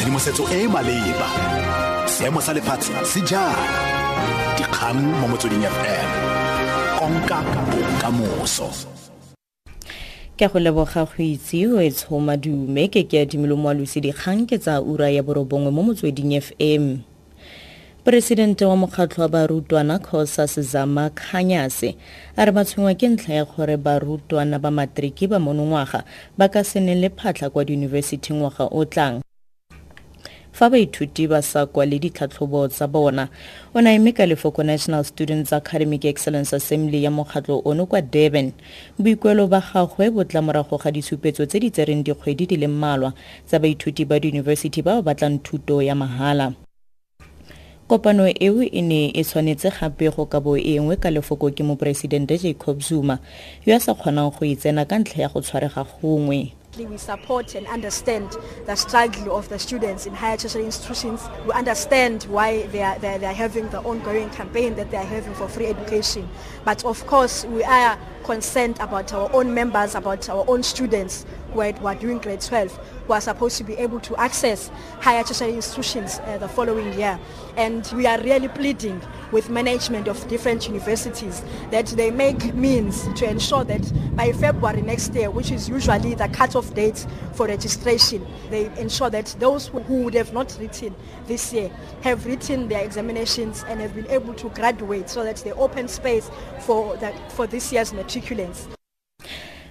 tshedimosetso e e maleba. Seemo sa lefatshe se jang dikgang mo motsweding fm konka bokamoso. Ke go leboga go itse o e tshoma dume ke ke adimilo moalosi dikgang ke tsa ura ya borobongwe mo motsweding fm poresidente wa mokgatlho wa barutwana cosa sezama khanyase a re ba tshwengwa ke ntlha ya gore barutwana ba matriki ba monongwaga ba ka se ne le phatlha kwa diyunibesithi ngwaga o tlang fa baithuti ba sa kwale ditlhatlhobo tsa bona. O na eme ka lefoko national students academic excellence assembly ya mokgatlho ono kwa durban. Boikuelo ba gagwe bo tla morago ga disupetso tse di tsereng dikgwedi di le mmalwa tsa baithuti ba diyunibesithi ba ba batlang thuto ya mahala. Kopano eo e ne e tshwanetse gape go ka bo e nngwe ka lefoko ke moporesidente jacob zuma yo a sa kgonang go itsena ka ntlha ya go tshwarega gongwe We support and understand the struggle of the students in higher tertiary institutions. We understand why they are, they, are, they are having the ongoing campaign that they are having for free education. But of course, we are concerned about our own members, about our own students who are, who are doing grade 12, who are supposed to be able to access higher tertiary institutions uh, the following year. And we are really pleading with management of different universities that they make means to ensure that by February next year, which is usually the cut-off date for registration, they ensure that those who would have not written this year have written their examinations and have been able to graduate so that they open space for, the, for this year's matriculants.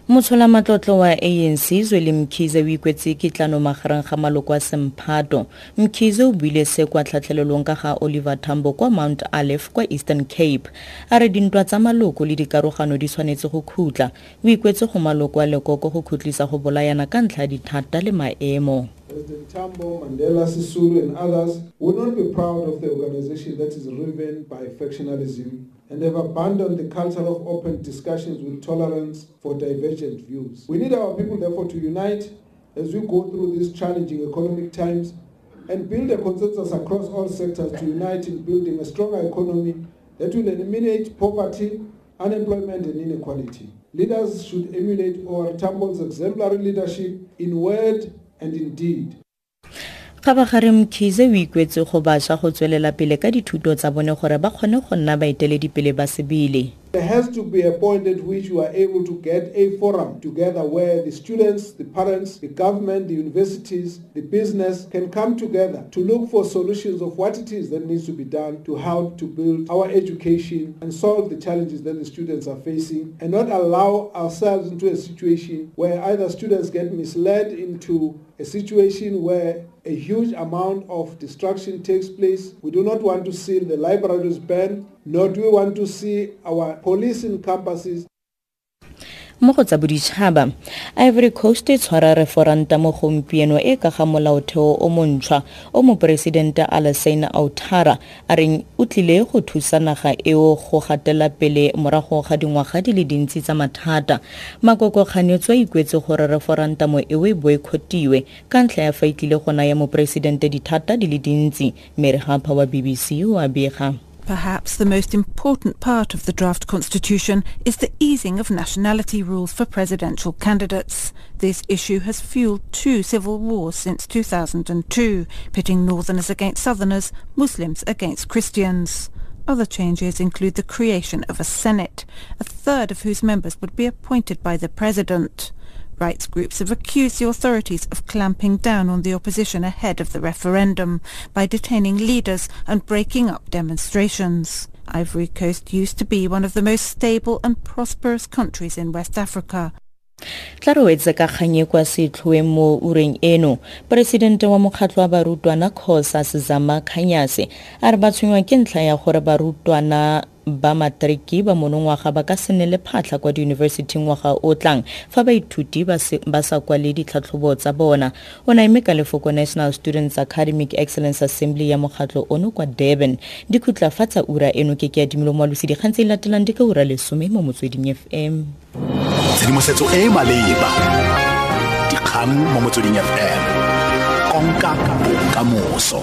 Motsholamatlotlo wa anc zweli mkhize o ikwetse kitlano magareng ga maloko a semphato mkhize o buile se kwa tlhatlhelelong ka ga oliver tambo kwa mount alef kwa eastern cape. A re dintwa tsa maloko le dikarogano di tshwanetse go khutla o ikwetse go maloko a lekoko go khutlisa go bolayana ka ntlha ya dithata le maemo. President Tambo, Mandela, and have abandoned the culture of open discussions with tolerance for divergent views. We need our people, therefore, to unite as we go through these challenging economic times and build a consensus across all sectors to unite in building a stronger economy that will eliminate poverty, unemployment, and inequality. Leaders should emulate our Tambo's exemplary leadership in word and in deed. Gabagare mkhize o ikwetse go bašwa go tswelela pele ka dithuto tsa bone gore ba kgone go nna baeteledipele ba There has to be a point at which you are able to get a forum together where the students, the parents, the government, the universities, the business can come together to look for solutions of what it is that needs to be done to help to build our education and solve the challenges that the students are facing and not allow ourselves into a situation where either students get misled into a situation where a huge amount of destruction takes place. We do not want to see the libraries burned, nor do we want to see our police campuses mo go tsa boditšhaba. Ivory coast e tshwara referanta mo gompieno e ka ga molaotheo o montšhwa o moporesidente alassane outara a reng o tlile go thusa naga eo go gatela pele morago ga dingwaga di le dintsi tsa mathata. Makoko kganetso a ikwetse gore referantamo eo e boekgotiwe ka ntlha ya fa e tlile go naya moporesidente dithata di le dintsi mary hapa wa bbc o a bega Perhaps the most important part of the draft constitution is the easing of nationality rules for presidential candidates. This issue has fueled two civil wars since 2002, pitting northerners against southerners, Muslims against Christians. Other changes include the creation of a Senate, a third of whose members would be appointed by the president. Rights groups have accused the authorities of clamping down on the opposition ahead of the referendum by detaining leaders and breaking up demonstrations. Ivory Coast used to be one of the most stable and prosperous countries in West Africa. tla re wetse ka kganye kwa setlhoeng mo ureng eno poresidente wa mokgatlho wa barutwana COSAS Zama Khanyase a re ba tshwenywa ke ntlha ya gore barutwana ba matriki ba monongwaga ba ka se nne le phatlha kwa diyunibesithing ngwaga o tlang fa baithuti ba sa kwale ditlhatlhobo tsa bona. O na eme ka lefoko national students academic excellence assembly ya mokgatlho ono kwa durban. Di khutlafatsa ura eno ke ke adimilo moalosi dikgang tse e latelang di ka ura lesome mo motsweding fm tshedimosetso e e maleba. Dikgang mo motsweding fm konka bokamoso